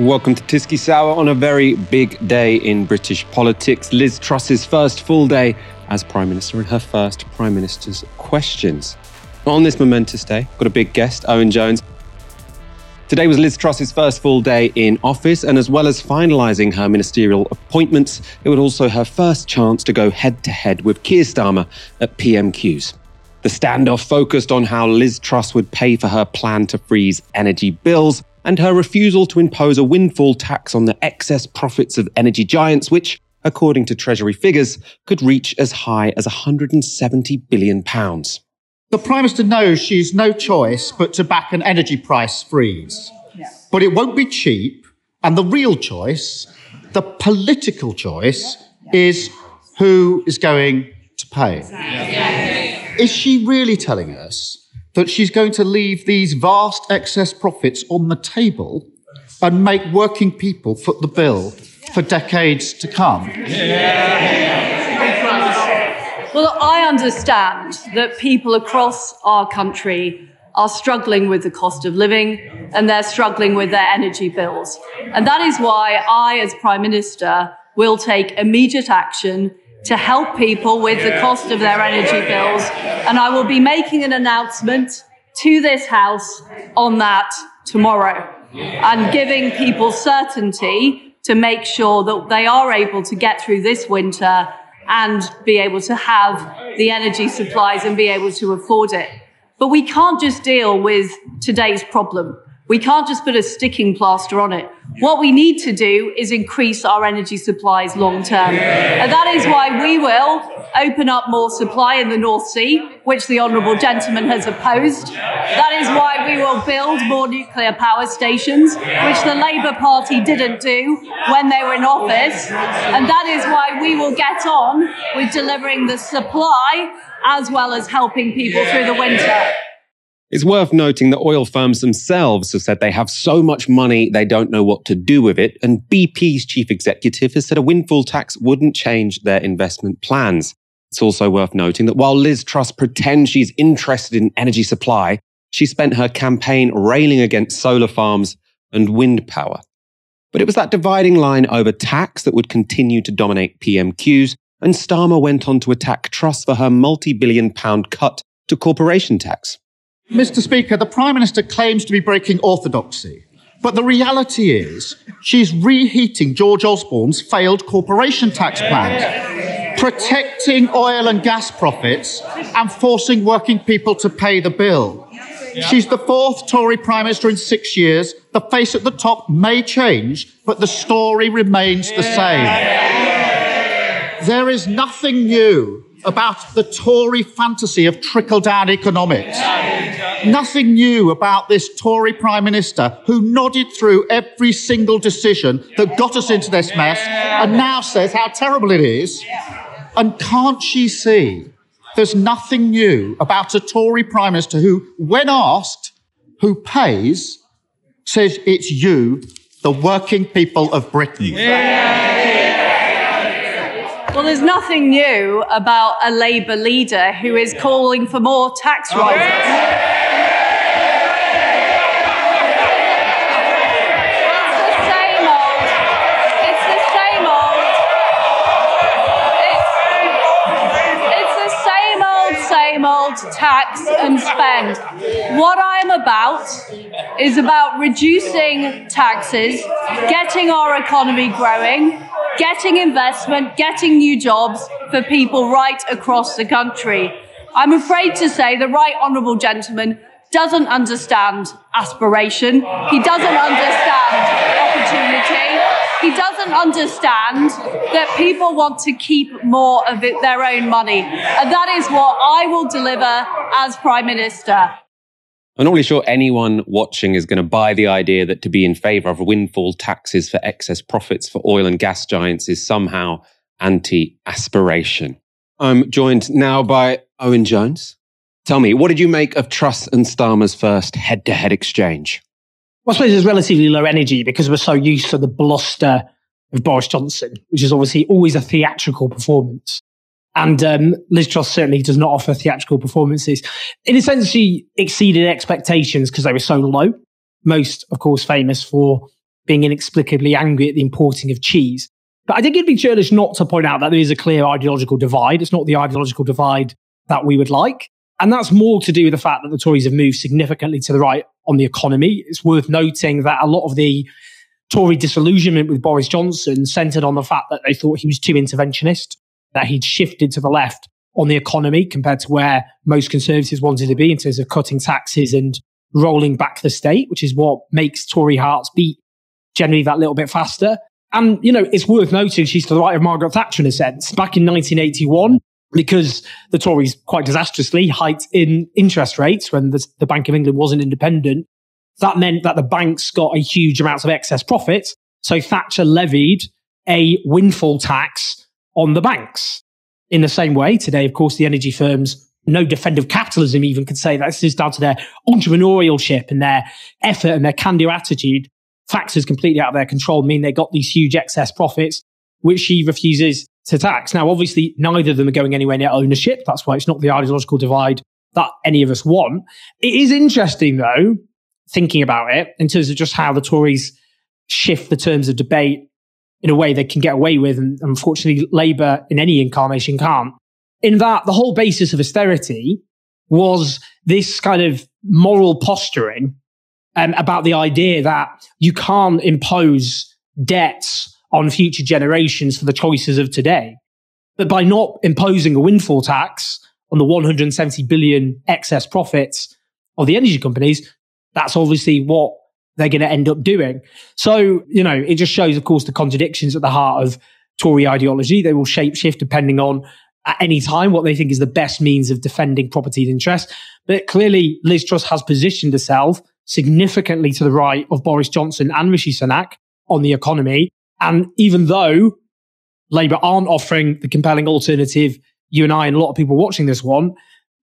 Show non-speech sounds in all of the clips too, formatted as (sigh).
Welcome to Tysky Sour on a very big day in British politics. Liz Truss's first full day as Prime Minister and her first Prime Minister's questions. On this momentous day, got a big guest, Owen Jones. Today was Liz Truss's first full day in office, and as well as finalising her ministerial appointments, it was also her first chance to go head to head with Keir Starmer at PMQs. The standoff focused on how Liz Truss would pay for her plan to freeze energy bills and her refusal to impose a windfall tax on the excess profits of energy giants, which, according to Treasury figures, could reach as high as £170 billion. The Prime Minister knows she's no choice but to back an energy price freeze. Yeah. But it won't be cheap, and the real choice, the political choice, yeah. is who is going to pay. Yeah. Is she really telling us that she's going to leave these vast excess profits on the table and make working people foot the bill for decades to come. Well, I understand that people across our country are struggling with the cost of living and they're struggling with their energy bills. And that is why I, as Prime Minister, will take immediate action to help people with the cost of their energy bills. And I will be making an announcement to this House on that tomorrow and giving people certainty to make sure that they are able to get through this winter and be able to have the energy supplies and be able to afford it. But we can't just deal with today's problem. We can't just put a sticking plaster on it. What we need to do is increase our energy supplies long term. And that is why we will open up more supply in the North Sea, which the Honourable Gentleman has opposed. That is why we will build more nuclear power stations, which the Labour Party didn't do when they were in office. And that is why we will get on with delivering the supply as well as helping people through the winter. It's worth noting that oil firms themselves have said they have so much money they don't know what to do with it, and BP's chief executive has said a windfall tax wouldn't change their investment plans. It's also worth noting that while Liz Truss pretends she's interested in energy supply, she spent her campaign railing against solar farms and wind power. But it was that dividing line over tax that would continue to dominate PMQs, and Starmer went on to attack Truss for her multi billion pound cut to corporation tax. Mr. Speaker, the Prime Minister claims to be breaking orthodoxy, but the reality is she's reheating George Osborne's failed corporation tax plans, protecting oil and gas profits and forcing working people to pay the bill. She's the fourth Tory Prime Minister in six years. The face at the top may change, but the story remains the same. There is nothing new about the Tory fantasy of trickle down economics. Nothing new about this Tory Prime Minister who nodded through every single decision that got us into this mess and now says how terrible it is. And can't she see there's nothing new about a Tory Prime Minister who, when asked who pays, says it's you, the working people of Britain. Well, there's nothing new about a Labour leader who is calling for more tax rises. Tax and spend. What I'm about is about reducing taxes, getting our economy growing, getting investment, getting new jobs for people right across the country. I'm afraid to say the right honourable gentleman doesn't understand aspiration. He doesn't understand doesn't understand that people want to keep more of it, their own money. And that is what I will deliver as Prime Minister. I'm not really sure anyone watching is going to buy the idea that to be in favour of windfall taxes for excess profits for oil and gas giants is somehow anti aspiration. I'm joined now by Owen Jones. Tell me, what did you make of Truss and Starmer's first head to head exchange? Well, I suppose there's relatively low energy because we're so used to the bluster of Boris Johnson, which is obviously always a theatrical performance. And um, Liz Truss certainly does not offer theatrical performances. In a sense, she exceeded expectations because they were so low. Most, of course, famous for being inexplicably angry at the importing of cheese. But I think it'd be churlish not to point out that there is a clear ideological divide. It's not the ideological divide that we would like. And that's more to do with the fact that the Tories have moved significantly to the right on the economy. It's worth noting that a lot of the Tory disillusionment with Boris Johnson centered on the fact that they thought he was too interventionist, that he'd shifted to the left on the economy compared to where most Conservatives wanted to be in terms of cutting taxes and rolling back the state, which is what makes Tory hearts beat generally that little bit faster. And, you know, it's worth noting she's to the right of Margaret Thatcher in a sense. Back in 1981, because the Tories quite disastrously hiked in interest rates when the, the Bank of England wasn't independent, that meant that the banks got a huge amount of excess profits. So Thatcher levied a windfall tax on the banks. In the same way, today, of course, the energy firms, no defender of capitalism even could say that this is down to their entrepreneurship and their effort and their can do attitude. Factors completely out of their control mean they got these huge excess profits, which she refuses to tax. Now, obviously, neither of them are going anywhere near ownership. That's why it's not the ideological divide that any of us want. It is interesting, though, thinking about it in terms of just how the Tories shift the terms of debate in a way they can get away with. And unfortunately, Labour in any incarnation can't. In that the whole basis of austerity was this kind of moral posturing um, about the idea that you can't impose debts on future generations for the choices of today. But by not imposing a windfall tax on the 170 billion excess profits of the energy companies, that's obviously what they're going to end up doing. So, you know, it just shows, of course, the contradictions at the heart of Tory ideology. They will shape shift depending on at any time what they think is the best means of defending property interests. But clearly, Liz Truss has positioned herself significantly to the right of Boris Johnson and Rishi Sunak on the economy. And even though Labour aren't offering the compelling alternative, you and I and a lot of people watching this one,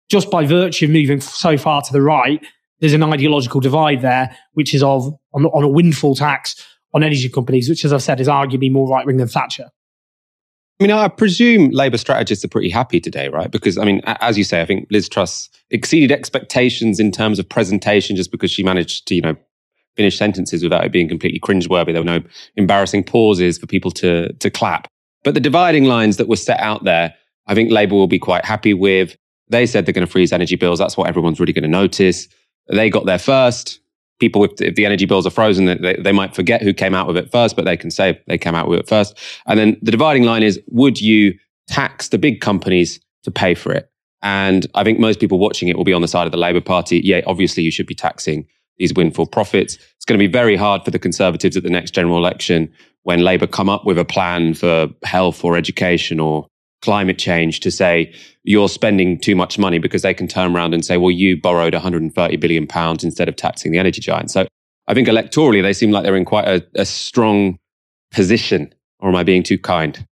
just by virtue of moving so far to the right, there's an ideological divide there, which is of on, on a windfall tax on energy companies, which, as I've said, is arguably more right wing than Thatcher. I mean, I presume Labour strategists are pretty happy today, right? Because, I mean, as you say, I think Liz Truss exceeded expectations in terms of presentation just because she managed to, you know, finish sentences without it being completely cringeworthy. There were no embarrassing pauses for people to, to clap. But the dividing lines that were set out there, I think Labour will be quite happy with. They said they're going to freeze energy bills. That's what everyone's really going to notice. They got there first. People, if, if the energy bills are frozen, they, they might forget who came out with it first, but they can say they came out with it first. And then the dividing line is would you tax the big companies to pay for it? And I think most people watching it will be on the side of the Labour Party. Yeah, obviously you should be taxing these windfall profits. It's going to be very hard for the Conservatives at the next general election when Labour come up with a plan for health or education or climate change to say you're spending too much money because they can turn around and say, well, you borrowed 130 billion pounds instead of taxing the energy giant. So I think electorally they seem like they're in quite a, a strong position. Or am I being too kind?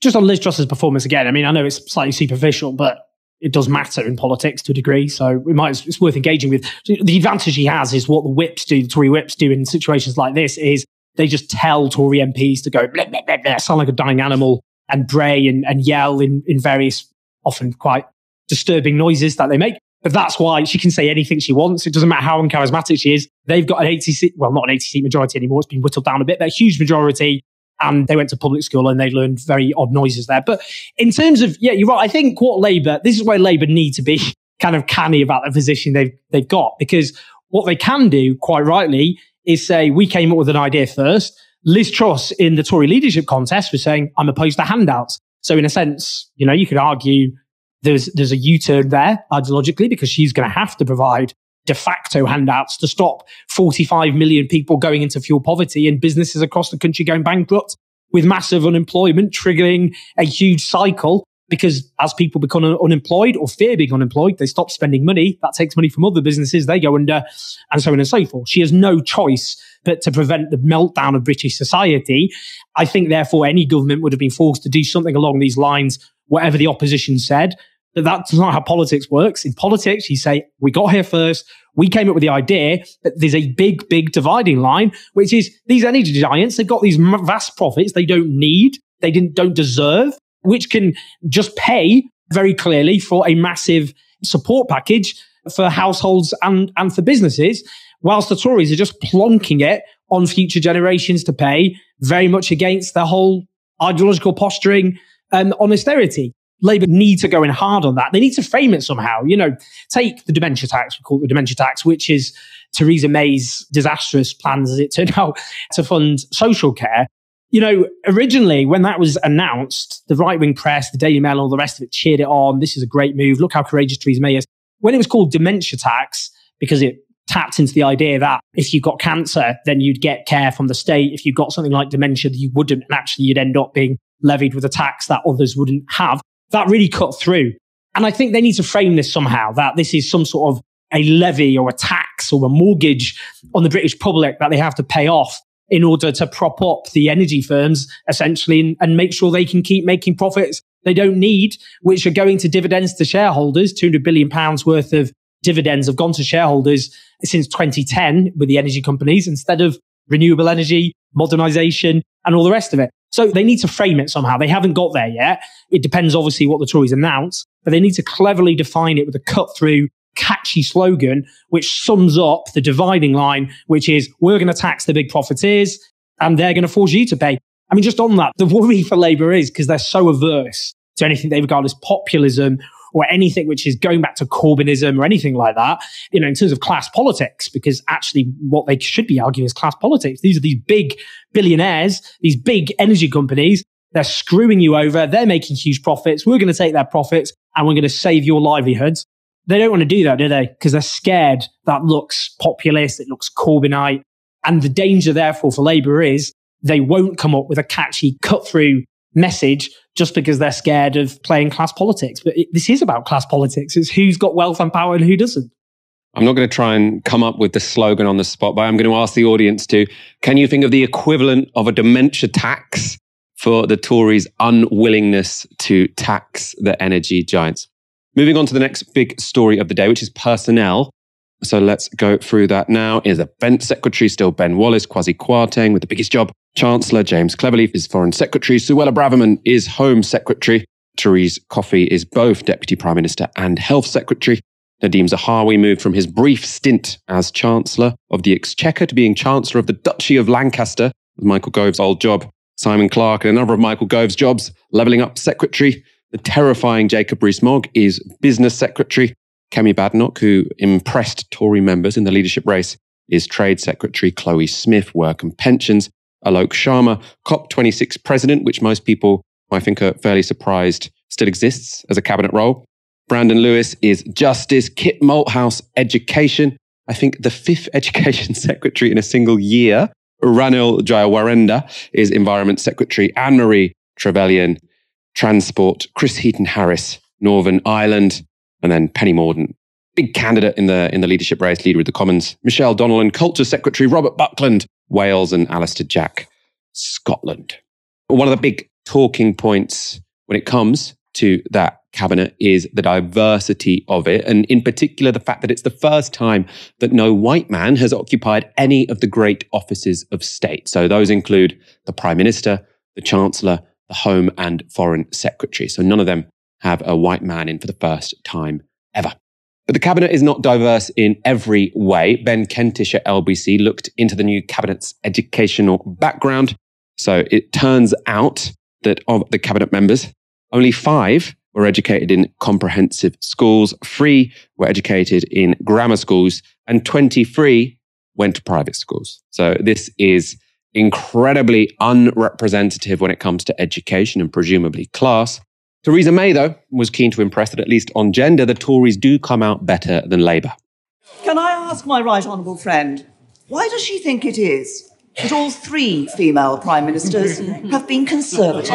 Just on Liz Truss's performance again. I mean, I know it's slightly superficial, but it does matter in politics to a degree. So we might, it's worth engaging with. The advantage he has is what the whips do, the Tory whips do in situations like this is they just tell Tory MPs to go, blah, blah, blah, sound like a dying animal and bray and, and yell in, in various often quite disturbing noises that they make. But that's why she can say anything she wants. It doesn't matter how uncharismatic she is. They've got an 80 seat, well, not an 80 seat majority anymore. It's been whittled down a bit, but a huge majority. And they went to public school and they learned very odd noises there. But in terms of, yeah, you're right. I think what Labour, this is where Labour need to be (laughs) kind of canny about the position they've, they've got because what they can do quite rightly is say, we came up with an idea first. Liz Truss in the Tory leadership contest was saying, I'm opposed to handouts. So in a sense, you know, you could argue there's, there's a U-turn there ideologically because she's going to have to provide de facto handouts to stop 45 million people going into fuel poverty and businesses across the country going bankrupt with massive unemployment triggering a huge cycle because as people become unemployed or fear being unemployed, they stop spending money. That takes money from other businesses. They go under and so on and so forth. She has no choice but to prevent the meltdown of British society. I think therefore any government would have been forced to do something along these lines, whatever the opposition said. But that's not how politics works. In politics, you say, we got here first. We came up with the idea that there's a big, big dividing line, which is these energy giants, they've got these vast profits they don't need, they didn't, don't deserve which can just pay very clearly for a massive support package for households and, and for businesses, whilst the Tories are just plonking it on future generations to pay, very much against the whole ideological posturing um, on austerity. Labour need to go in hard on that. They need to frame it somehow. You know, take the dementia tax, we call it the dementia tax, which is Theresa May's disastrous plans, as it turned (laughs) out, to fund social care. You know, originally when that was announced, the right wing press, the Daily Mail, all the rest of it cheered it on. This is a great move. Look how courageous Theresa May is. When it was called dementia tax, because it tapped into the idea that if you got cancer, then you'd get care from the state. If you got something like dementia, you wouldn't. And actually, you'd end up being levied with a tax that others wouldn't have. That really cut through. And I think they need to frame this somehow that this is some sort of a levy or a tax or a mortgage on the British public that they have to pay off in order to prop up the energy firms essentially and, and make sure they can keep making profits they don't need, which are going to dividends to shareholders, 200 billion pounds worth of dividends have gone to shareholders since 2010 with the energy companies instead of renewable energy, modernization, and all the rest of it. So they need to frame it somehow. They haven't got there yet. It depends, obviously, what the Tories announce, but they need to cleverly define it with a cut through catchy slogan, which sums up the dividing line, which is we're going to tax the big profiteers and they're going to force you to pay. I mean, just on that, the worry (laughs) for Labour is because they're so averse to anything they regard as populism or anything which is going back to Corbynism or anything like that, you know, in terms of class politics, because actually what they should be arguing is class politics. These are these big billionaires, these big energy companies. They're screwing you over. They're making huge profits. We're going to take their profits and we're going to save your livelihoods. They don't want to do that, do they? Because they're scared that looks populist, it looks Corbynite. And the danger, therefore, for Labour is they won't come up with a catchy cut through message just because they're scared of playing class politics. But it, this is about class politics. It's who's got wealth and power and who doesn't. I'm not going to try and come up with the slogan on the spot, but I'm going to ask the audience to can you think of the equivalent of a dementia tax for the Tories' unwillingness to tax the energy giants? Moving on to the next big story of the day, which is personnel. So let's go through that now. Is Defence Secretary still Ben Wallace, Kwasi Kwarteng with the biggest job? Chancellor James Cleverly is Foreign Secretary. Suella Braverman is Home Secretary. Therese Coffey is both Deputy Prime Minister and Health Secretary. Nadhim Zahawi moved from his brief stint as Chancellor of the Exchequer to being Chancellor of the Duchy of Lancaster, Michael Gove's old job. Simon Clarke and a number of Michael Gove's jobs, levelling up Secretary. The terrifying Jacob Rees-Mogg is business secretary. Kemi Badenoch, who impressed Tory members in the leadership race, is trade secretary. Chloe Smith, work and pensions. Alok Sharma, COP26 president, which most people, I think, are fairly surprised still exists as a cabinet role. Brandon Lewis is justice. Kit Malthouse, education. I think the fifth (laughs) education secretary in a single year. Ranil Jayawardena is environment secretary. Anne Marie Trevelyan Transport, Chris Heaton Harris, Northern Ireland, and then Penny Mordaunt, big candidate in the in the leadership race, leader of the Commons, Michelle Donelan, Culture Secretary Robert Buckland, Wales, and Alister Jack, Scotland. One of the big talking points when it comes to that cabinet is the diversity of it, and in particular, the fact that it's the first time that no white man has occupied any of the great offices of state. So those include the Prime Minister, the Chancellor, the Home and Foreign Secretary. So none of them have a white man in for the first time ever. But the cabinet is not diverse in every way. Ben Kentish at LBC looked into the new cabinet's educational background. So it turns out that of the cabinet members, only five were educated in comprehensive schools, three were educated in grammar schools, and 23 went to private schools. So this is incredibly unrepresentative when it comes to education and presumably class. Theresa May, though, was keen to impress that at least on gender, the Tories do come out better than Labour. Can I ask my right honourable friend, why does she think it is that all three female prime ministers (laughs) have been conservative?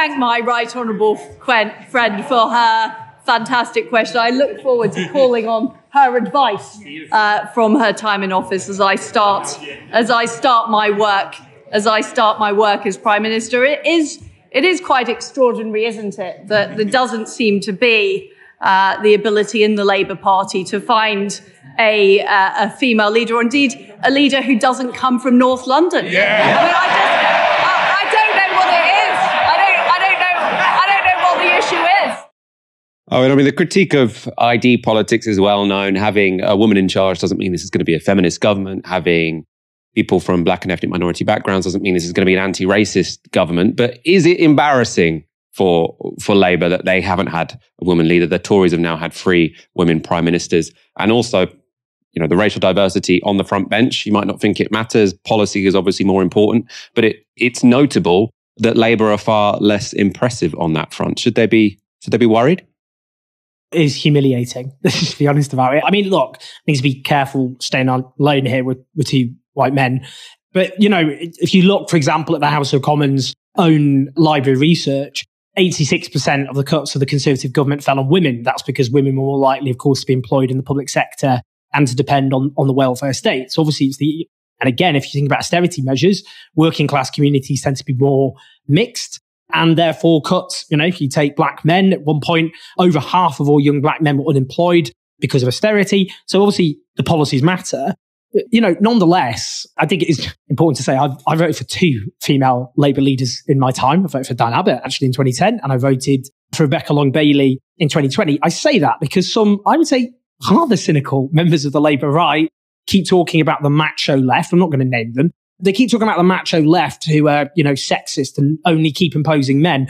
Thank my right honourable friend for her fantastic question. I look forward to calling on her advice uh, from her time in office as I start as I start my work as I start my work as prime minister. It is it is quite extraordinary, isn't it, that there doesn't seem to be uh, the ability in the Labour Party to find a, uh, a female leader, or indeed a leader who doesn't come from North London. Yeah. I mean, I Oh, I mean, the critique of ID politics is well known. Having a woman in charge doesn't mean this is going to be a feminist government. Having people from black and ethnic minority backgrounds doesn't mean this is going to be an anti-racist government. But is it embarrassing for for Labour that they haven't had a woman leader? The Tories have now had three women prime ministers, and also, you know, the racial diversity on the front bench. You might not think it matters. Policy is obviously more important, but it it's notable that Labour are far less impressive on that front. Should they be should they be worried? Is humiliating. (laughs) Let's be honest about it. I mean, look, needs to be careful staying on alone here with, with two white men. But, you know, if you look, for example, at the House of Commons own library research, 86% of the cuts of the Conservative government fell on women. That's because women were more likely, of course, to be employed in the public sector and to depend on, on the welfare state. So obviously it's the, and again, if you think about austerity measures, working class communities tend to be more mixed and therefore cuts. You know, if you take black men at one point, over half of all young black men were unemployed because of austerity. So obviously the policies matter. You know, nonetheless, I think it is important to say I've, I voted for two female Labour leaders in my time. I voted for Diane Abbott actually in 2010, and I voted for Rebecca Long Bailey in 2020. I say that because some, I would say, rather cynical (laughs) members of the Labour right keep talking about the macho left. I'm not going to name them, they keep talking about the macho left who are, you know, sexist and only keep imposing men.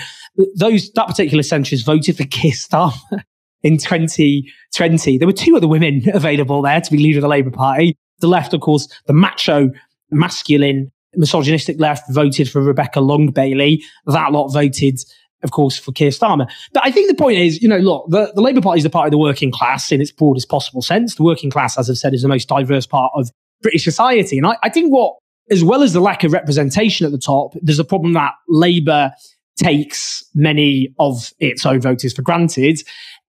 Those, that particular centrist voted for Keir Starmer (laughs) in 2020. There were two other women (laughs) available there to be leader of the Labour Party. The left, of course, the macho, masculine, misogynistic left voted for Rebecca Long Bailey. That lot voted, of course, for Keir Starmer. But I think the point is, you know, look, the, the Labour Party is the party of the working class in its broadest possible sense. The working class, as I've said, is the most diverse part of British society. And I, I think what as well as the lack of representation at the top, there's a problem that Labour takes many of its own voters for granted.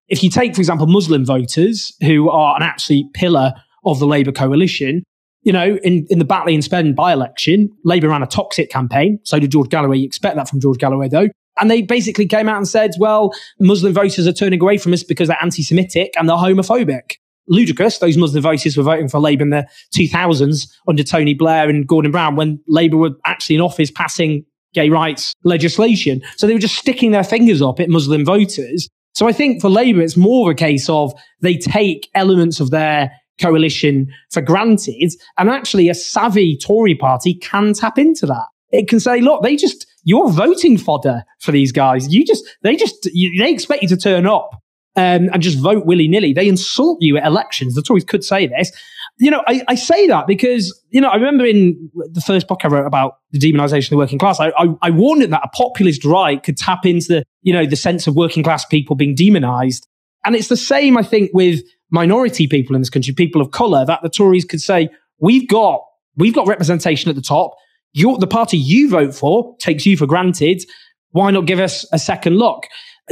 If you take, for example, Muslim voters, who are an absolute pillar of the Labour coalition, you know, in, in the Batley and Spen by election, Labour ran a toxic campaign. So did George Galloway. You expect that from George Galloway, though. And they basically came out and said, well, Muslim voters are turning away from us because they're anti Semitic and they're homophobic ludicrous. Those Muslim voters were voting for Labour in the 2000s under Tony Blair and Gordon Brown when Labour were actually in office passing gay rights legislation. So they were just sticking their fingers up at Muslim voters. So I think for Labour, it's more of a case of they take elements of their coalition for granted. And actually, a savvy Tory party can tap into that. It can say, look, they just, you're voting fodder for these guys. You just, they just, you, they expect you to turn up um, and just vote willy nilly. They insult you at elections. The Tories could say this. You know, I, I, say that because, you know, I remember in the first book I wrote about the demonization of the working class, I, I, I warned that a populist right could tap into the, you know, the sense of working class people being demonized. And it's the same, I think, with minority people in this country, people of color, that the Tories could say, we've got, we've got representation at the top. You're, the party you vote for takes you for granted. Why not give us a second look?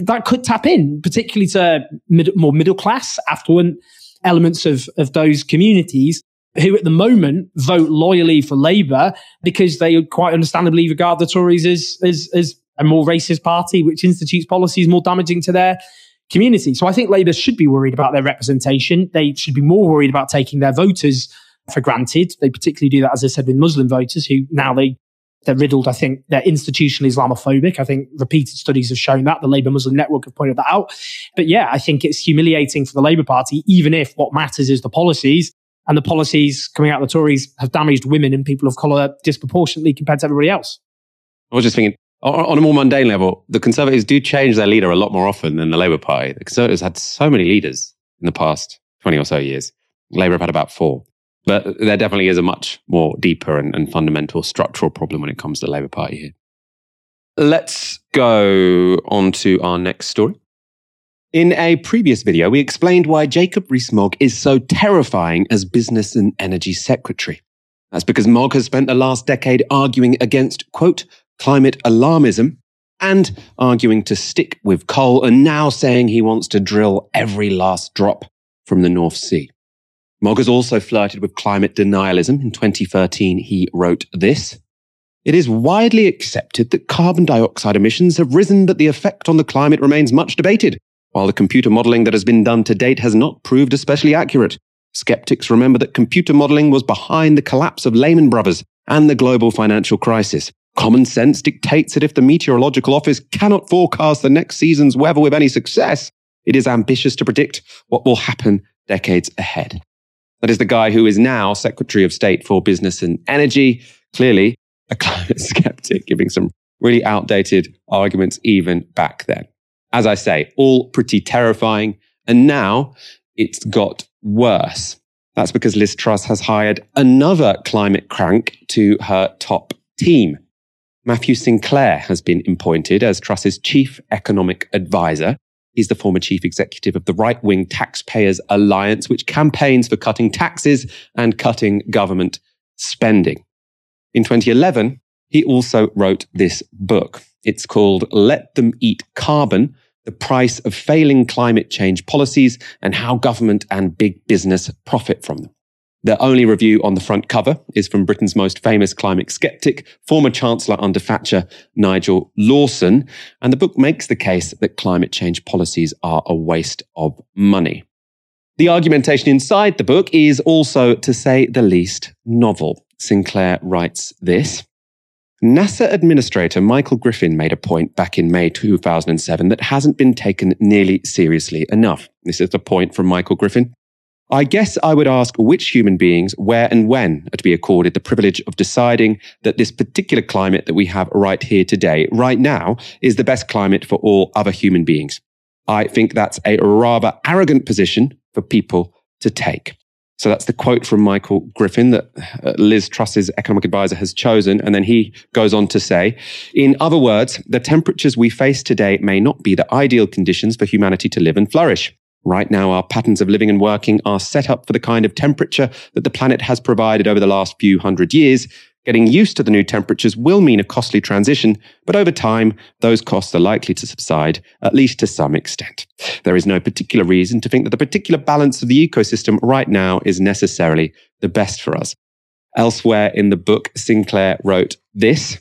That could tap in, particularly to mid, more middle class, affluent elements of, of those communities who at the moment vote loyally for Labour because they quite understandably regard the Tories as, as, as a more racist party, which institutes policies more damaging to their community. So I think Labour should be worried about their representation. They should be more worried about taking their voters for granted. They particularly do that, as I said, with Muslim voters who now they they're riddled. I think they're institutionally Islamophobic. I think repeated studies have shown that. The Labour Muslim Network have pointed that out. But yeah, I think it's humiliating for the Labour Party, even if what matters is the policies. And the policies coming out of the Tories have damaged women and people of colour disproportionately compared to everybody else. I was just thinking, on a more mundane level, the Conservatives do change their leader a lot more often than the Labour Party. The Conservatives had so many leaders in the past 20 or so years. Labour have had about four. But there definitely is a much more deeper and, and fundamental structural problem when it comes to the Labour Party here. Let's go on to our next story. In a previous video, we explained why Jacob Rees-Mogg is so terrifying as Business and Energy Secretary. That's because Mogg has spent the last decade arguing against, quote, climate alarmism and arguing to stick with coal and now saying he wants to drill every last drop from the North Sea. Mogg also flirted with climate denialism. In 2013, he wrote this. It is widely accepted that carbon dioxide emissions have risen, but the effect on the climate remains much debated, while the computer modeling that has been done to date has not proved especially accurate. Skeptics remember that computer modeling was behind the collapse of Lehman Brothers and the global financial crisis. Common sense dictates that if the Meteorological Office cannot forecast the next season's weather with any success, it is ambitious to predict what will happen decades ahead. That is the guy who is now Secretary of State for Business and Energy, clearly a (laughs) climate skeptic, giving some really outdated arguments even back then. As I say, all pretty terrifying. And now it's got worse. That's because Liz Truss has hired another climate crank to her top team. Matthew Sinclair has been appointed as Truss's chief economic advisor. He's the former chief executive of the right wing Taxpayers Alliance, which campaigns for cutting taxes and cutting government spending. In 2011, he also wrote this book. It's called Let Them Eat Carbon The Price of Failing Climate Change Policies and How Government and Big Business Profit from Them. The only review on the front cover is from Britain's most famous climate skeptic, former Chancellor under Thatcher, Nigel Lawson. And the book makes the case that climate change policies are a waste of money. The argumentation inside the book is also, to say the least, novel. Sinclair writes this. NASA Administrator Michael Griffin made a point back in May 2007 that hasn't been taken nearly seriously enough. This is the point from Michael Griffin. I guess I would ask which human beings, where and when are to be accorded the privilege of deciding that this particular climate that we have right here today, right now, is the best climate for all other human beings. I think that's a rather arrogant position for people to take. So that's the quote from Michael Griffin that uh, Liz Truss's economic advisor has chosen. And then he goes on to say, in other words, the temperatures we face today may not be the ideal conditions for humanity to live and flourish. Right now, our patterns of living and working are set up for the kind of temperature that the planet has provided over the last few hundred years. Getting used to the new temperatures will mean a costly transition, but over time, those costs are likely to subside, at least to some extent. There is no particular reason to think that the particular balance of the ecosystem right now is necessarily the best for us. Elsewhere in the book, Sinclair wrote this.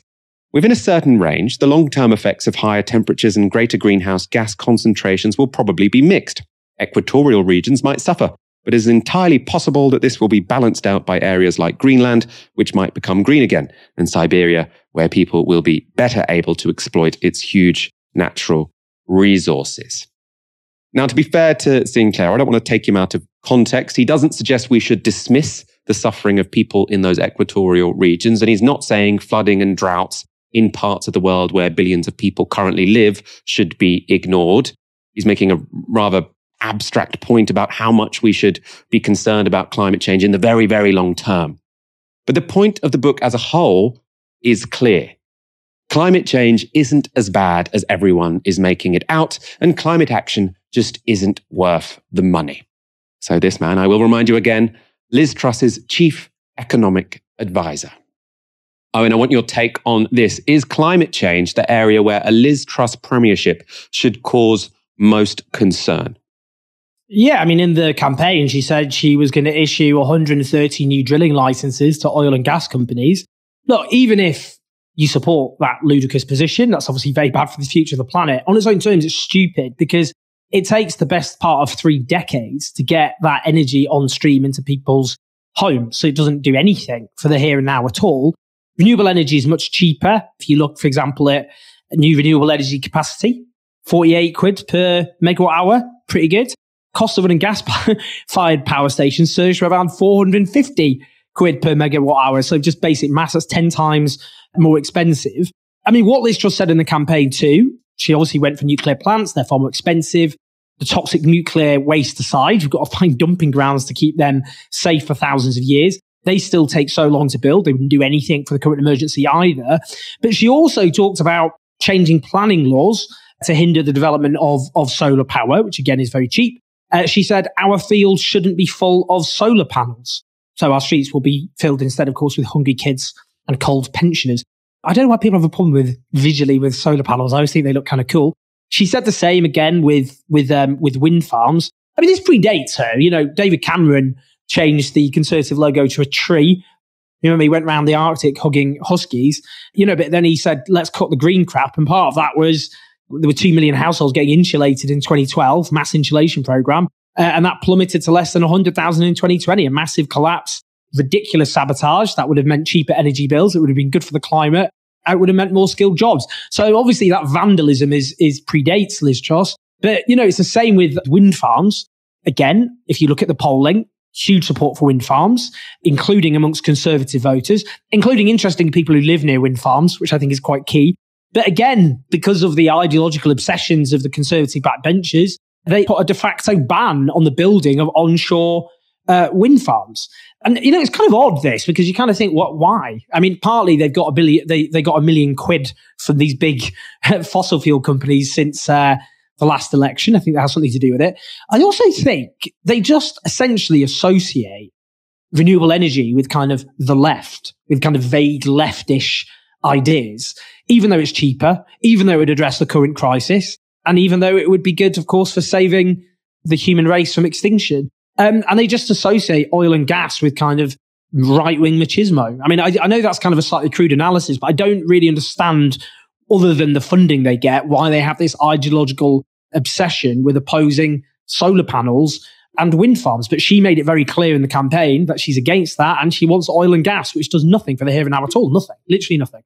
Within a certain range, the long term effects of higher temperatures and greater greenhouse gas concentrations will probably be mixed. Equatorial regions might suffer, but it is entirely possible that this will be balanced out by areas like Greenland, which might become green again, and Siberia, where people will be better able to exploit its huge natural resources. Now, to be fair to Sinclair, I don't want to take him out of context. He doesn't suggest we should dismiss the suffering of people in those equatorial regions. And he's not saying flooding and droughts in parts of the world where billions of people currently live should be ignored. He's making a rather abstract point about how much we should be concerned about climate change in the very, very long term. But the point of the book as a whole is clear. Climate change isn't as bad as everyone is making it out, and climate action just isn't worth the money. So, this man, I will remind you again, Liz Truss's chief economic advisor. Oh, and I want your take on this. Is climate change the area where a Liz Truss premiership should cause most concern? Yeah, I mean, in the campaign, she said she was going to issue 130 new drilling licenses to oil and gas companies. Look, even if you support that ludicrous position, that's obviously very bad for the future of the planet. On its own terms, it's stupid because it takes the best part of three decades to get that energy on stream into people's homes. So it doesn't do anything for the here and now at all. Renewable energy is much cheaper. If you look, for example, at new renewable energy capacity, 48 quid per megawatt hour, pretty good cost of running gas fired (laughs) power stations surged to around 450 quid per megawatt hour. So just basic maths, that's 10 times more expensive. I mean, what Liz Truss said in the campaign too, she obviously went for nuclear plants. They're far more expensive. The toxic nuclear waste aside, we've got to find dumping grounds to keep them safe for thousands of years. They still take so long to build. They wouldn't do anything for the current emergency either. But she also talked about changing planning laws to hinder the development of, of solar power, which again is very cheap. Uh, she said, Our fields shouldn't be full of solar panels. So our streets will be filled instead, of course, with hungry kids and cold pensioners. I don't know why people have a problem with visually with solar panels. I always think they look kind of cool. She said the same again with with um, with wind farms. I mean, this predates her. You know, David Cameron changed the Conservative logo to a tree. You remember he went around the Arctic hugging huskies. You know, but then he said, "Let's cut the green crap," and part of that was there were 2 million households getting insulated in 2012, mass insulation program. Uh, and that plummeted to less than 100,000 in 2020, a massive collapse, ridiculous sabotage. That would have meant cheaper energy bills. It would have been good for the climate. It would have meant more skilled jobs. So obviously that vandalism is, is predates Liz Truss. But, you know, it's the same with wind farms. Again, if you look at the polling, huge support for wind farms, including amongst conservative voters, including interesting people who live near wind farms, which I think is quite key. But again, because of the ideological obsessions of the conservative backbenchers, they put a de facto ban on the building of onshore uh, wind farms. And you know, it's kind of odd this because you kind of think, what? Why? I mean, partly they've got a billion, they they got a million quid from these big (laughs) fossil fuel companies since uh, the last election. I think that has something to do with it. I also think they just essentially associate renewable energy with kind of the left, with kind of vague leftish ideas, even though it's cheaper, even though it would address the current crisis, and even though it would be good, of course, for saving the human race from extinction. Um, and they just associate oil and gas with kind of right wing machismo. I mean, I, I, know that's kind of a slightly crude analysis, but I don't really understand, other than the funding they get, why they have this ideological obsession with opposing solar panels and wind farms. But she made it very clear in the campaign that she's against that and she wants oil and gas, which does nothing for the here and now at all. Nothing, literally nothing.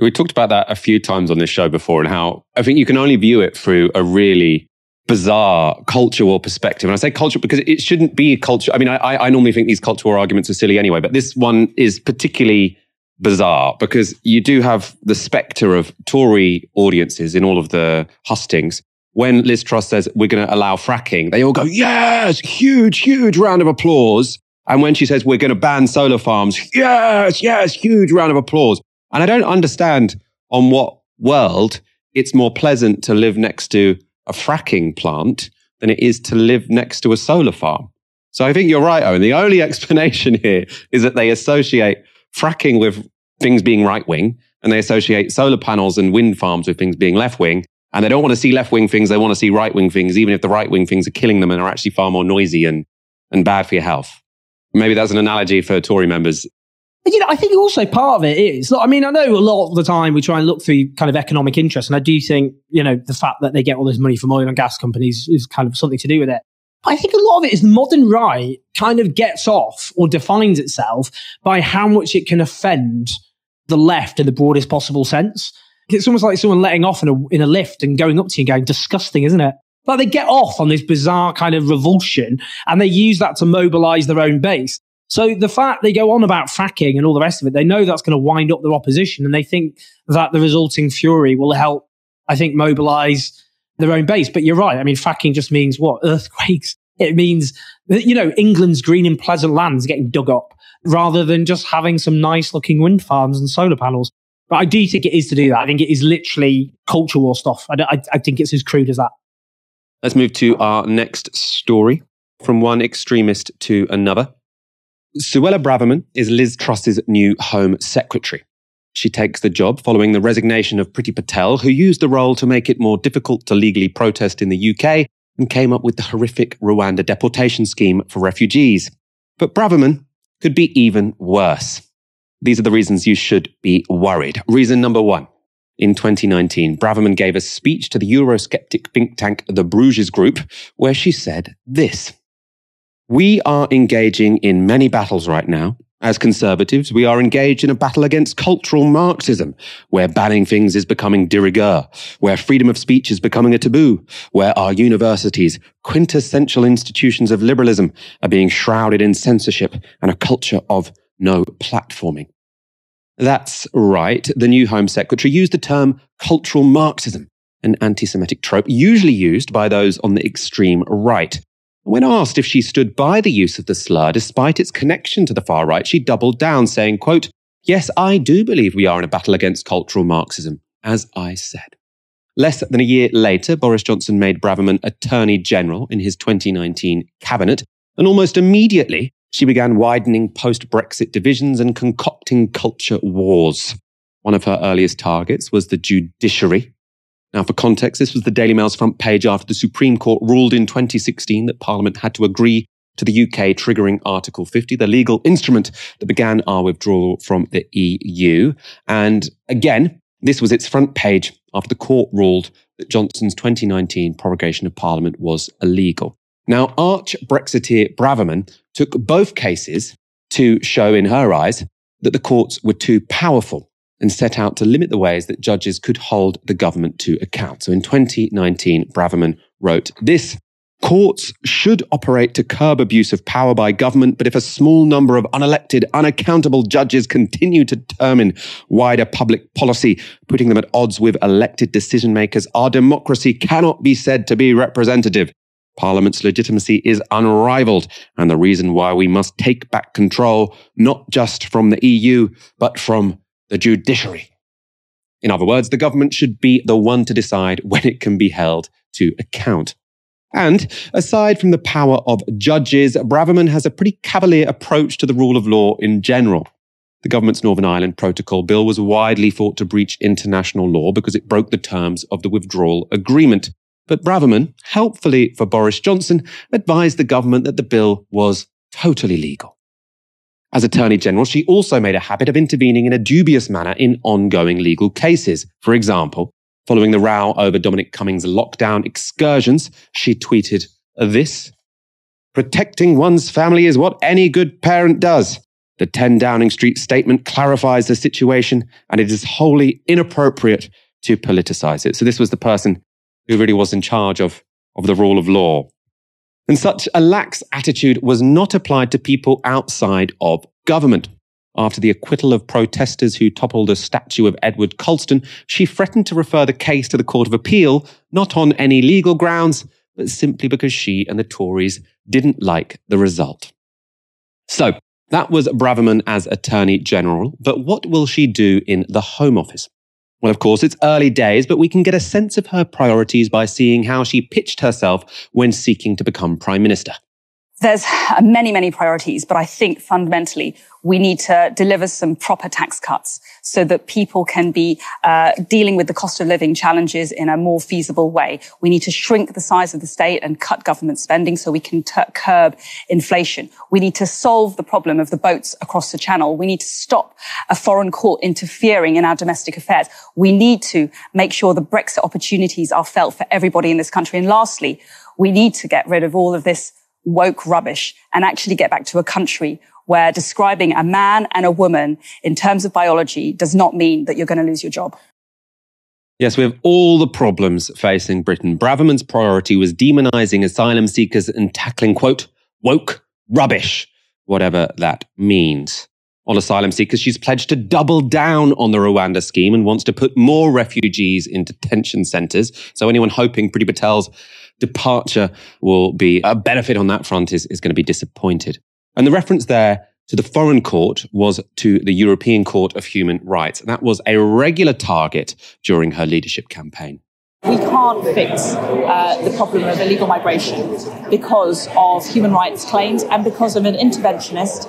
We talked about that a few times on this show before and how I think you can only view it through a really bizarre cultural perspective. And I say culture because it shouldn't be a culture. I mean, I, I normally think these cultural arguments are silly anyway, but this one is particularly bizarre because you do have the spectre of Tory audiences in all of the hustings. When Liz Truss says we're going to allow fracking, they all go, yes, huge, huge round of applause. And when she says we're going to ban solar farms, yes, yes, huge round of applause. And I don't understand on what world it's more pleasant to live next to a fracking plant than it is to live next to a solar farm. So I think you're right, Owen. The only (laughs) explanation here is that they associate fracking with things being right wing and they associate solar panels and wind farms with things being left wing. And they don't want to see left wing things. They want to see right wing things, even if the right wing things are killing them and are actually far more noisy and, and bad for your health. Maybe that's an analogy for Tory members you know, I think also part of it is, I mean, I know a lot of the time we try and look through kind of economic interest, and I do think, you know, the fact that they get all this money from oil and gas companies is kind of something to do with it. I think a lot of it is modern right kind of gets off or defines itself by how much it can offend the left in the broadest possible sense. It's almost like someone letting off in a, in a lift and going up to you and going, disgusting, isn't it? But they get off on this bizarre kind of revulsion and they use that to mobilize their own base. So the fact they go on about fracking and all the rest of it, they know that's going to wind up their opposition and they think that the resulting fury will help, I think, mobilize their own base. But you're right. I mean, fracking just means what? (laughs) Earthquakes. It means you know, England's green and pleasant lands getting dug up rather than just having some nice looking wind farms and solar panels. But I do think it is to do that. I think it is literally culture war stuff. I, I, I think it's as crude as that. Let's move to our next story from one extremist to another. Suella Braverman is Liz Truss's new Home Secretary. She takes the job following the resignation of Priti Patel, who used the role to make it more difficult to legally protest in the UK and came up with the horrific Rwanda deportation scheme for refugees. But Braverman could be even worse. These are the reasons you should be worried. Reason number one. In 2019, Braverman gave a speech to the Eurosceptic think tank The Bruges Group, where she said this. We are engaging in many battles right now. As conservatives, we are engaged in a battle against cultural Marxism, where banning things is becoming de rigueur, where freedom of speech is becoming a taboo, where our universities, quintessential institutions of liberalism, are being shrouded in censorship and a culture of no platforming. That's right. The new Home Secretary used the term cultural Marxism, an anti Semitic trope usually used by those on the extreme right. When asked if she stood by the use of the slur despite its connection to the far right, she doubled down, saying, quote, Yes, I do believe we are in a battle against cultural Marxism, as I said. Less than a year later, Boris Johnson made Braverman Attorney General in his 2019 cabinet, and almost immediately she began widening post Brexit divisions and concocting culture wars. One of her earliest targets was the judiciary, now, for context, this was the Daily Mail's front page after the Supreme Court ruled in 2016 that Parliament had to agree to the UK triggering Article 50, the legal instrument that began our withdrawal from the EU. And again, this was its front page after the court ruled that Johnson's 2019 prorogation of Parliament was illegal. Now, arch Brexiteer Braverman took both cases to show in her eyes that the courts were too powerful and set out to limit the ways that judges could hold the government to account. So in 2019, Braverman wrote this Courts should operate to curb abuse of power by government, but if a small number of unelected, unaccountable judges continue to determine wider public policy, putting them at odds with elected decision makers, our democracy cannot be said to be representative. Parliament's legitimacy is unrivaled, and the reason why we must take back control, not just from the EU, but from the judiciary. In other words, the government should be the one to decide (laughs) when it can be held to account. And aside from the power of judges, Braverman has a pretty cavalier approach to the rule of law in general. The government's Northern Ireland Protocol Bill was widely thought to breach international law because it broke the terms of the withdrawal agreement. But Braverman, helpfully for Boris Johnson, advised the government that the bill was totally legal. As Attorney General, she also made a habit of intervening in a dubious manner in ongoing legal cases. For example, Following the row over Dominic Cummings' lockdown excursions, she tweeted this Protecting one's family is what any good parent does. The 10 Downing Street statement clarifies the situation, and it is wholly inappropriate to politicize it. So, this was the person who really was in charge of, of the rule of law. And such a lax attitude was not applied to people outside of government. After the acquittal of protesters who toppled a statue of Edward Colston, she threatened to refer the case to the Court of Appeal, not on any legal grounds, but simply because she and the Tories didn't like the result. So, that was Braverman as Attorney General, but what will she do in the Home Office? Well, of course, it's early days, but we can get a sense of her priorities by seeing how she pitched herself when seeking to become Prime Minister. There's many, many priorities, but I think fundamentally we need to deliver some proper tax cuts so that people can be uh, dealing with the cost of living challenges in a more feasible way. We need to shrink the size of the state and cut government spending so we can curb inflation. We need to solve the problem of the boats across the channel. We need to stop a foreign court interfering in our domestic affairs. We need to make sure the Brexit opportunities are felt for everybody in this country. And lastly, we need to get rid of all of this woke rubbish and actually get back to a country where describing a man and a woman in terms of biology does not mean that you're going to lose your job. Yes, we have all the problems facing Britain, Braverman's priority was demonizing asylum seekers and tackling, quote, woke rubbish, whatever that means. On asylum seekers, she's pledged to double down on the Rwanda scheme and wants to put more refugees in detention centres. So anyone hoping Priti Patel's departure will be a benefit on that front is, is going to be disappointed. And the reference there to the foreign court was to the European Court of Human Rights. That was a regular target during her leadership campaign. We can't fix uh, the problem of illegal migration because of human rights claims and because of an interventionist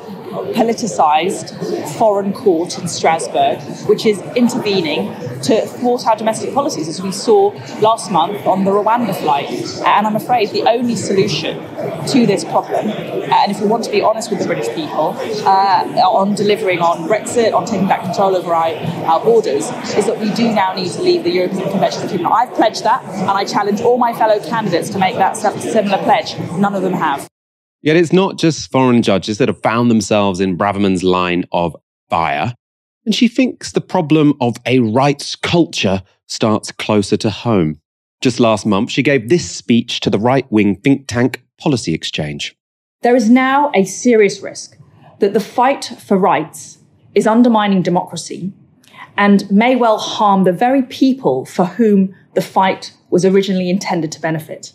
politicised foreign court in Strasbourg, which is intervening to thwart our domestic policies, as we saw last month on the Rwanda flight. And I'm afraid the only solution to this problem, and if we want to be honest with the British people, uh, on delivering on Brexit, on taking back control over our, our borders, is that we do now need to leave the European Convention Human. I've pledged that, and I challenge all my fellow candidates to make that similar pledge. None of them have. Yet it's not just foreign judges that have found themselves in Braverman's line of fire. And she thinks the problem of a rights culture starts closer to home. Just last month, she gave this speech to the right wing think tank Policy Exchange. There is now a serious risk that the fight for rights is undermining democracy and may well harm the very people for whom the fight was originally intended to benefit.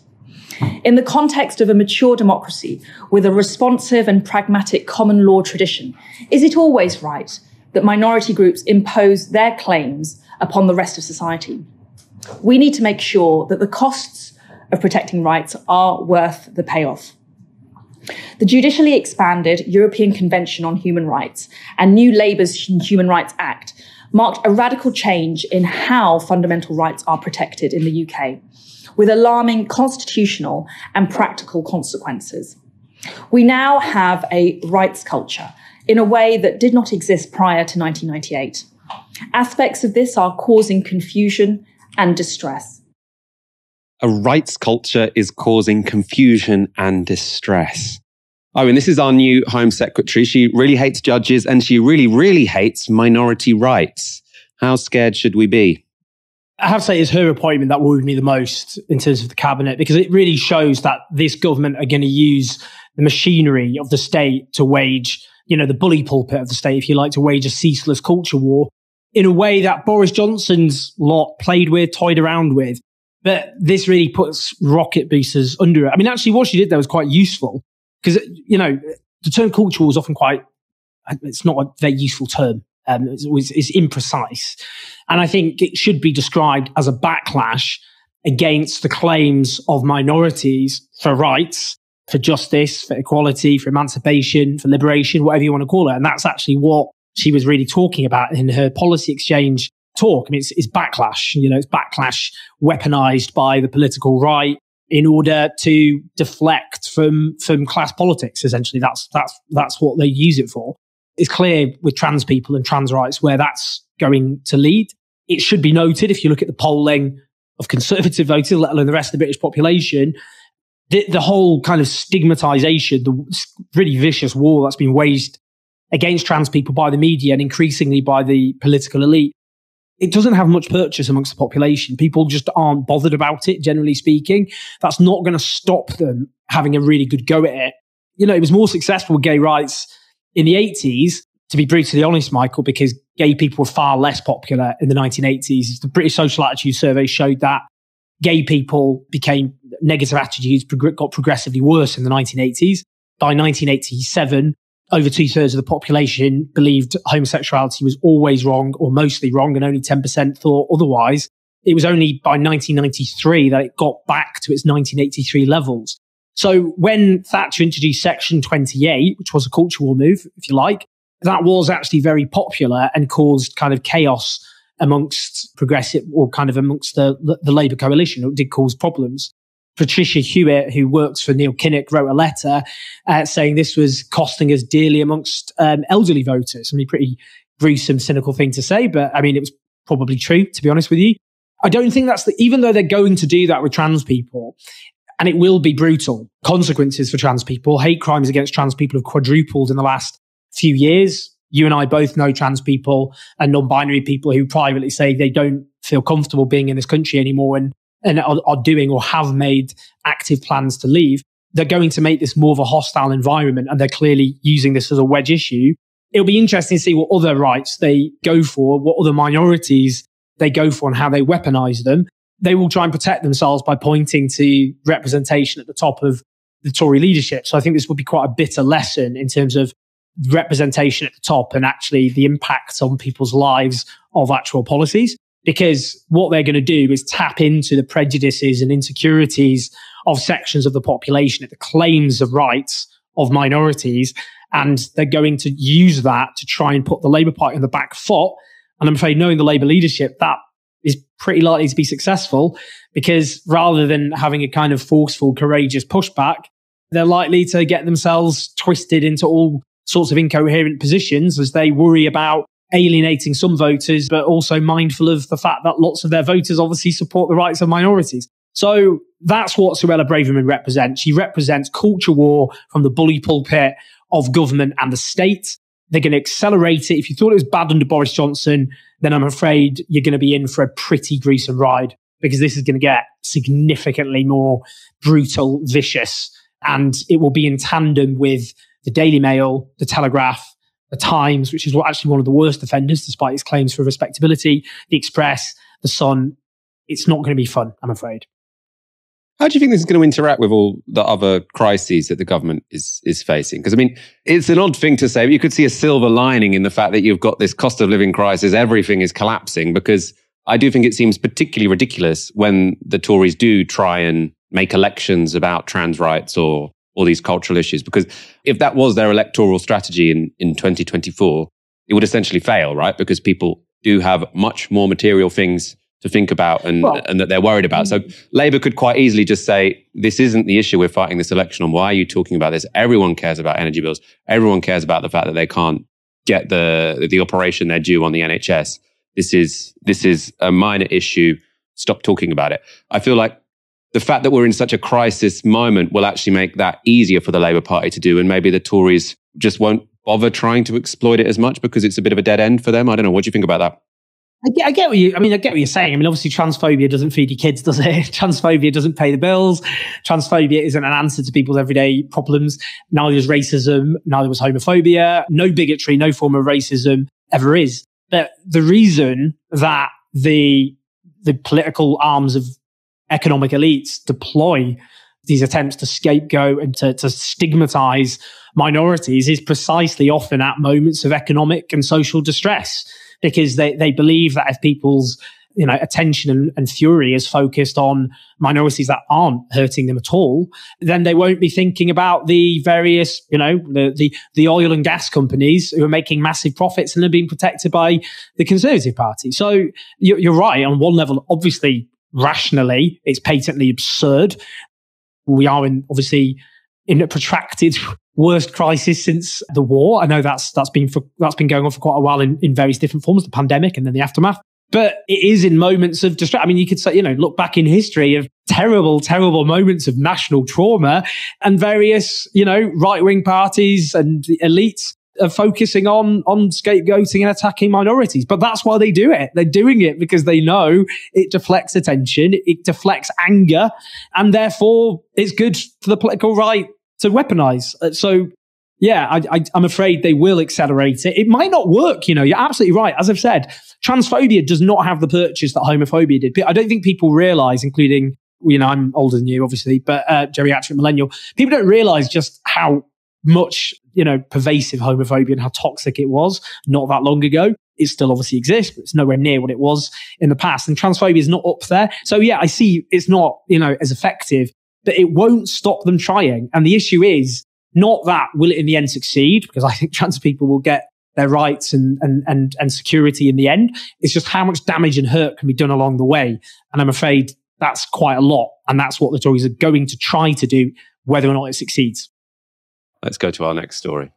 In the context of a mature democracy with a responsive and pragmatic common law tradition, is it always right that minority groups impose their claims upon the rest of society? We need to make sure that the costs of protecting rights are worth the payoff. The judicially expanded European Convention on Human Rights and new Labour's Human Rights Act marked a radical change in how fundamental rights are protected in the UK with alarming constitutional and practical consequences. We now have a rights culture in a way that did not exist prior to 1998. Aspects of this are causing confusion and distress. A rights culture is causing confusion and distress. Oh, and this is our new Home Secretary. She really hates judges and she really, really hates minority rights. How scared should we be? I have to say, it's her appointment that worried me the most in terms of the cabinet because it really shows that this government are going to use the machinery of the state to wage, you know, the bully pulpit of the state, if you like, to wage a ceaseless culture war in a way that Boris Johnson's lot played with, toyed around with. But this really puts rocket boosters under it. I mean, actually, what she did there was quite useful because, you know, the term culture war is often quite, it's not a very useful term. Um, it's, it's imprecise. And I think it should be described as a backlash against the claims of minorities for rights, for justice, for equality, for emancipation, for liberation, whatever you want to call it. And that's actually what she was really talking about in her policy exchange talk. I mean, it's, it's backlash, you know, it's backlash weaponized by the political right in order to deflect from, from class politics. Essentially, that's, that's, that's what they use it for. It's clear with trans people and trans rights where that's going to lead. It should be noted if you look at the polling of conservative (laughs) voters, let alone the rest of the British population, the, the whole kind of stigmatization, the really vicious war that's been waged against trans people by the media and increasingly by the political elite, it doesn't have much purchase amongst the population. People just aren't bothered about it, generally speaking. That's not going to stop them having a really good go at it. You know, it was more successful gay rights in the 80s, to be brutally honest, Michael, because gay people were far less popular in the 1980s. The British Social Attitude Survey showed that gay people became negative attitudes got progressively worse in the 1980s. By 1987, over two thirds of the population believed homosexuality was always wrong or mostly wrong, and only 10% thought otherwise. It was only by 1993 that it got back to its 1983 levels. So when Thatcher introduced Section 28, which was a culture war move, if you like, that was actually very popular and caused kind of chaos amongst progressive or kind of amongst the, the, Labour coalition. It did cause problems. Patricia Hewitt, who works for Neil Kinnock, wrote a letter uh, saying this was costing us dearly amongst um, elderly voters. I mean, pretty gruesome, cynical thing to say, but I mean, it was probably true, to be honest with you. I don't think that's the, even though they're going to do that with trans people, and it will be brutal consequences for trans people. Hate crimes against trans people have quadrupled in the last few years. You and I both know trans people and non binary people who privately say they don't feel comfortable being in this country anymore and and are, are doing or have made active plans to leave, they're going to make this more of a hostile environment and they're clearly using this as a wedge issue. It'll be interesting to see what other rights they go for, what other minorities they go for and how they weaponize them. They will try and protect themselves by pointing to representation at the top of the Tory leadership. So I think this will be quite a bitter lesson in terms of representation at the top and actually the impact on people's lives of actual policies because what they're going to do is tap into the prejudices and insecurities of sections of the population, at the claims of rights of minorities. And they're going to use that to try and put the Labour Party on the back foot. And I'm afraid, knowing the Labour leadership, that is pretty likely to be successful because rather than having a kind of forceful, courageous pushback, they're likely to get themselves twisted into all sorts of incoherent positions as they worry about alienating some voters, but also mindful of the fact that lots of their voters obviously support the rights of minorities. So that's what Suella Braverman represents. She represents culture war from the bully pulpit of government and the state. They're going to accelerate it. If you thought it was bad under Boris Johnson, then I'm afraid you're going to be in for a pretty gruesome ride because this is going to get significantly more brutal, vicious, and it will be in tandem with the Daily Mail, the Telegraph, the Times, which is actually one of the worst offenders, despite its claims for respectability, the Express, the Sun. It's not going to be fun, I'm afraid. How do you think this is going to interact with all the other crises that the government is is facing? Because I mean, it's an odd thing to say, but you could see a silver lining in the fact that you've got this cost of living crisis, everything is collapsing. Because I do think it seems particularly ridiculous when the Tories do try and make elections about trans rights or all these cultural issues. Because if that was their electoral strategy in, in 2024, it would essentially fail, right? Because people do have much more material things to think about and, well, and that they're worried about. So mm. Labour could quite easily just say, this isn't the issue we're fighting this election on. Why are you talking about this? Everyone cares about energy bills. Everyone cares about the fact that they can't get the, the operation they're due on the NHS. This is, this is a minor issue. Stop talking about it. I feel like the fact that we're in such a crisis moment will actually make that easier for the Labour Party to do. And maybe the Tories just won't bother trying to exploit it as much because it's a bit of a dead end for them. I don't know. What do you think about that? I get, I get what you. I mean, I get what you're saying. I mean, obviously, transphobia doesn't feed your kids, does it? (laughs) transphobia doesn't pay the bills. Transphobia isn't an answer to people's everyday problems. Neither is racism. Neither was homophobia. No bigotry. No form of racism ever is. But the reason that the the political arms of economic elites deploy these attempts to scapegoat and to, to stigmatize minorities is precisely often at moments of economic and social distress because they, they believe that if people's you know attention and, and, fury is focused on minorities that aren't hurting them at all then they won't be thinking about the various you know the the, the oil and gas companies who are making massive profits and are being protected by the conservative party. So you're, you're right on one level. Obviously rationally it's patently absurd we are in obviously in a protracted (laughs) worst crisis since the war. I know that's that's been for, that's been going on for quite a while in, in various different forms, the pandemic and then the aftermath. But it is in moments of distress. I mean, you could say, you know, look back in history of terrible, terrible moments of national trauma and various, you know, right wing parties and elites are focusing on on scapegoating and attacking minorities. But that's why they do it. They're doing it because they know it deflects attention, it deflects anger, and therefore it's good for the political right to weaponize. Uh, so yeah, I, am afraid they will accelerate it. It might not work. You know, you're absolutely right. As I've said, transphobia does not have the purchase that homophobia did. I don't think people realize, including you know, I'm older than you, obviously, but uh, geriatric millennial. People don't realize just how much, you know, pervasive homophobia and how toxic it was not that long ago. It still obviously exists, but it's nowhere near what it was in the past. And transphobia is not up there. So yeah, I see it's not, you know, as effective, but it won't stop them trying. And the issue is not that will it in the end succeed, because I think (laughs) trans people will get their rights and, and, and, and security in the end. It's just how much damage and hurt can be done along the way. And I'm afraid that's quite a lot. And that's what the Tories are going to try to do, whether or not it succeeds. Let's go to our next story.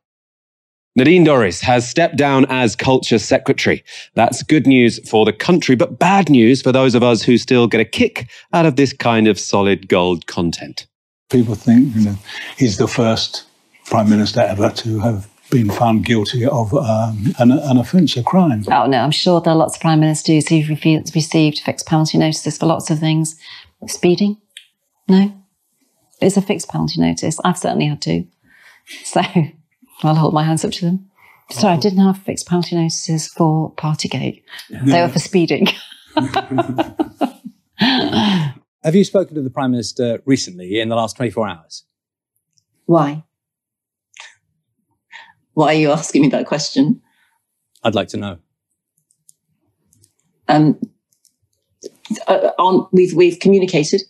Nadine Dorries has stepped down as culture secretary. That's good news for the country, but bad news for those of us who still get a kick out of this kind of solid gold content. People think you know, he's the first prime minister ever to have been found guilty of um, an, an, offence, a crime. Oh no, I'm sure there are lots of prime ministers who've received fixed penalty notices for lots of things. Speeding? No, it's a fixed penalty notice. I've certainly had to. So (laughs) I'll hold my hands up to them. Sorry, I didn't have fixed penalty notices for Partygate. They were for speeding. (laughs) have you spoken to the Prime Minister recently in the last 24 hours? Why? Why are you asking me that question? I'd like to know. Um, uh, on, we've, we've communicated.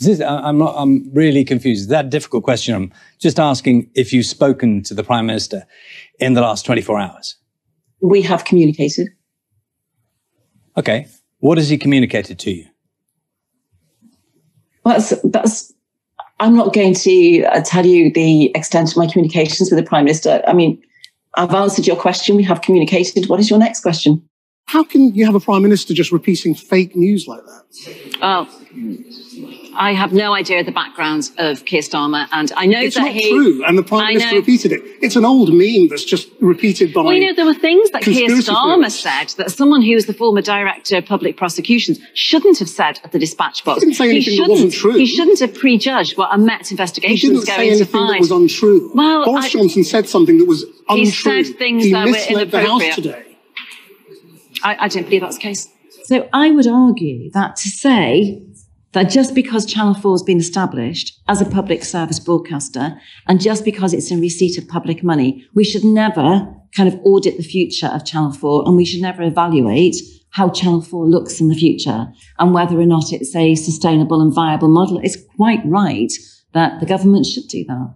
Is, I'm not. I'm really confused. Is that a difficult question? I'm just asking if you've spoken to the prime minister in the last 24 hours. We have communicated. Okay. What has he communicated to you? Well, that's that's. I'm not going to uh, tell you the extent of my communications with the prime minister. I mean, I've answered your question. We have communicated. What is your next question? How can you have a prime minister just repeating fake news like that? Oh. I have no idea the background of Keir Starmer, and I know it's that not he. true, and the Prime Minister repeated it. It's an old meme that's just repeated by. Well, you know, there were things that Keir Starmer said that someone who was the former director of public prosecutions shouldn't have said at the dispatch box. He didn't say anything that wasn't true. He shouldn't have prejudged what a Met investigation was going to find. That was untrue. Well, Boris I, Johnson said something that was untrue. He said things he that were inappropriate. the House today. I, I don't believe that's the case. So I would argue that to say that just because Channel 4 has been established as a public service broadcaster and just because it's in receipt of public money, we should never kind of audit the future of Channel 4 and we should never evaluate how Channel 4 looks in the future and whether or not it's a sustainable and viable model. It's quite right that the government should do that.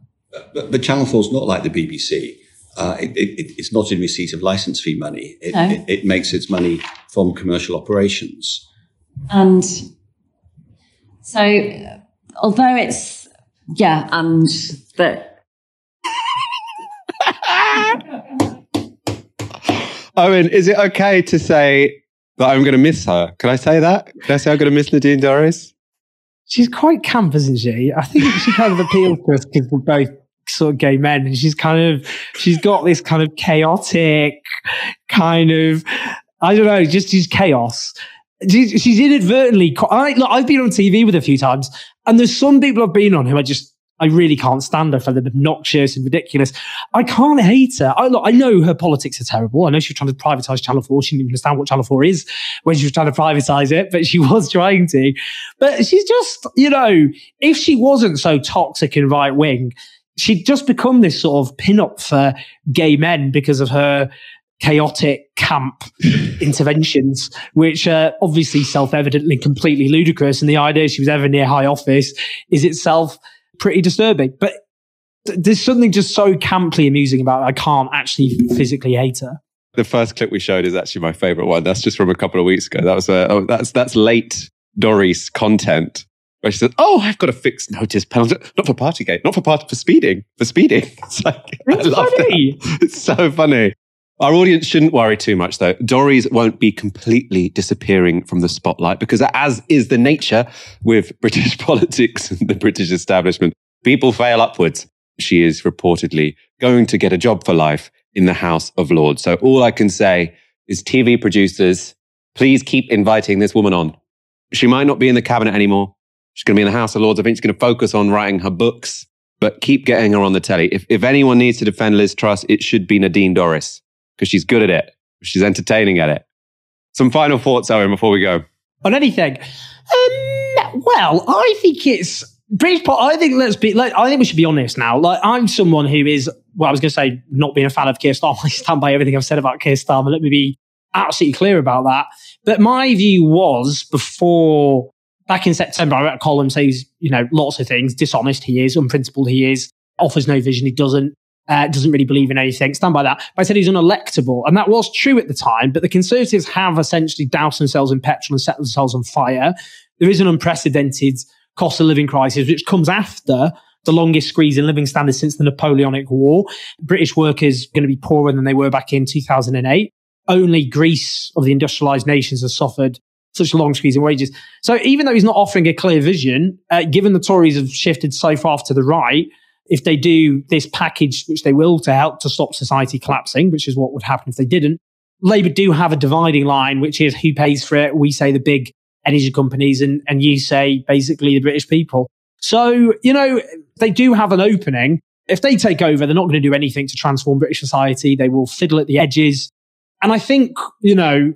But, but Channel 4 is not like the BBC. Uh, it, it, it's not in receipt of license fee money. It, no. it, it makes its money from commercial operations. And so, although it's, yeah, and that. (laughs) Owen, is it okay to say that I'm going to miss her? Can I say that? Can I say I'm going to miss Nadine Dorries? She's quite camp, isn't she? I think she kind of appeals to us because we're both sort of gay men. And she's kind of, she's got this kind of chaotic kind of, I don't know, just, just chaos. She's, she's inadvertently, I, look, I've been on TV with her a few times and there's some people I've been on who I just, I really can't stand her for the obnoxious and ridiculous. I can't hate her. I, look, I know her politics are terrible. I know she was trying to privatize Channel 4. She didn't even understand what Channel 4 is when she was trying to privatize it, but she (laughs) was trying to. But she's just, you know, if she wasn't so toxic and right wing, she'd just become this sort of pin-up for gay men because of her chaotic camp interventions, which are obviously self-evidently completely ludicrous. And the idea she was ever near high office is itself pretty disturbing. But there's something just so camply amusing about it. I can't actually physically hate her. The first clip we showed is actually my favorite one. That's just from a couple of weeks ago. That was uh, oh, that's that's late Dorries content where she said, "Oh, I've got a fixed notice penalty, not for Partygate, not for part for speeding, for speeding." (laughs) It's like it's I love funny. that. It's so funny. Our audience shouldn't worry too much, though. Dorries won't be completely disappearing from the spotlight because, as is the nature with (laughs) British politics and the British establishment, people fail upwards. She is reportedly going to get a job for life in the House of Lords. So, all I can say is, TV producers, please keep inviting this woman on. She might not be in the cabinet anymore. She's going to be in the House of Lords. I think she's going to focus on writing her books, but keep getting her on the telly. If, if anyone needs to defend Liz Truss, it should be Nadine Dorries because she's good at it. She's entertaining at it. Some final thoughts, Owen, before we go. On anything? Um, well, I think it's British. I think let's be. Like, I think we should be honest now. Like, I'm someone who is. Well, I was going to say not being a fan of Keir Starmer. (laughs) I stand by everything I've said about Keir Starmer. Let me be absolutely clear about that. But my view was before back in September, I wrote a column says, you know, lots of things. Dishonest he is, unprincipled he is, offers no vision he doesn't, uh, doesn't really believe in anything. Stand by that. But I said he's unelectable. And that was true at the time, but the Conservatives have essentially doused themselves in petrol and set themselves on fire. There is an unprecedented cost of living crisis, which comes after the longest squeeze in living standards since the Napoleonic War. British workers are going to be poorer than they were back in 2008. Only Greece of the industrialized nations has suffered such a long squeeze in wages. So even though he's not offering a clear vision, uh, given the Tories have shifted so far to the right, if they do this package, which they will to help to stop society collapsing, which is what would happen if they didn't, Labour do have a dividing line, which is who pays for it. We say the big energy companies and, and you say basically the British people. So, you know, they do have an opening. If they take over, they're not going to do anything to transform British society. They will fiddle at the edges. And I think, you know,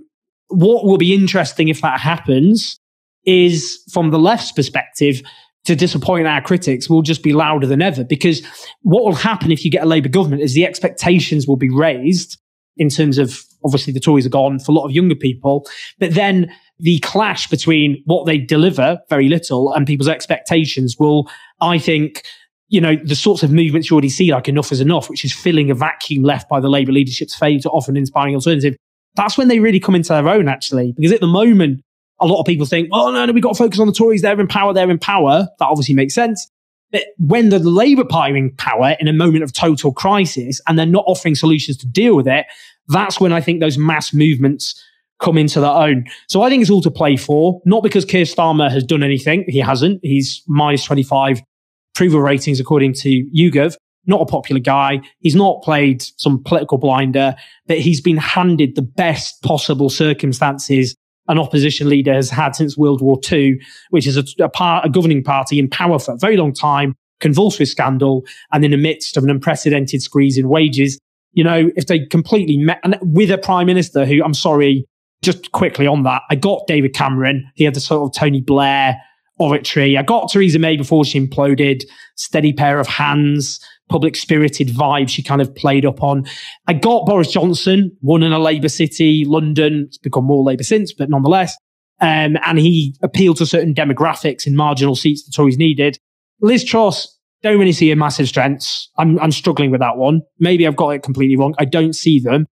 what will be interesting if that happens is from the left's perspective, to disappoint our critics will just be louder than ever because what will happen if you get a Labour government is the expectations will be raised in terms of obviously the Tories are gone for a lot of younger people, but then the clash between what they deliver, very little, and people's expectations will, I think, you know, the sorts of movements you already see, like enough is enough, which is filling a vacuum left by the Labour leadership's failure to offer an inspiring alternative. That's when they really come into their own, actually, because at the moment, a lot of people think, oh, no, no, we've got to focus on the Tories. They're in power. They're in power. That obviously makes sense. But when the Labour Party in power in a moment of total crisis and they're not offering solutions to deal with it, that's when I think those mass movements come into their own. So I think it's all to play for, not because Keir Starmer has done anything. He hasn't. He's minus 25 approval ratings according to YouGov. Not a popular guy. He's not played some political blinder, but he's been handed the best possible circumstances an opposition leader has had since World War II, which is a, a, a governing party in power for a very long time, convulsed with scandal, and in the midst of an unprecedented squeeze in wages. You know, if they completely met, and with a prime minister who, I'm sorry, just quickly on that, I got David Cameron. He had the sort of Tony Blair oratory. I got Theresa May before she imploded, steady pair of hands, public spirited vibe she kind of played up on. I got Boris Johnson, won in a Labour city, London. It's become more Labour since, but nonetheless. Um, and he appealed to certain demographics in marginal seats the Tories needed. Liz Truss, don't really see her massive strengths. I'm, I'm struggling with that one. Maybe I've got it completely wrong. I don't see them.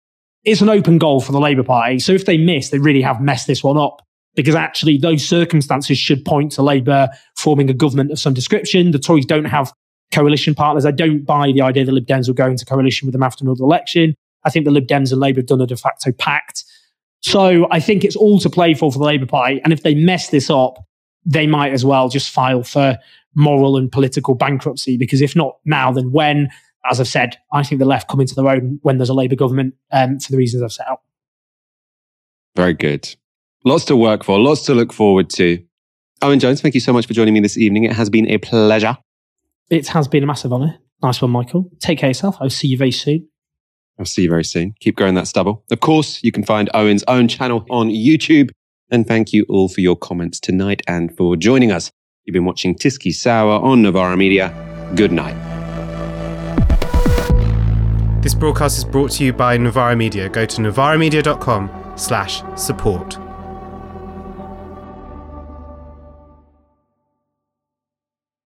It's an open goal for the Labour Party. So if they miss, they really have messed this one up because actually those circumstances should point to Labour forming a government of some description. The Tories don't have coalition partners. I don't buy the idea that Lib Dems will go into coalition with them after another election. I think the Lib Dems and Labour have done a de facto pact. So I think it's all to play for for the Labour Party. And if they mess this up, they might as well just file for moral and political bankruptcy. Because if not now, then when? As I've said, I think the left come into their own when there's a Labour government um, for the reasons I've set out. Very good. Lots to work for, lots to look forward to. Owen Jones, thank you so much for joining me this evening. It has been a pleasure. It has been a massive honour. Nice one, Michael. Take care of yourself. I'll see you very soon. I'll see you very soon. Keep growing that stubble. Of course, you can find Owen's own channel on YouTube. And thank you all for your comments tonight and for joining us. You've been watching Tyskie Sour on Novara Media. Good night. This broadcast is brought to you by Novara Media. Go to novaramedia.com slash support.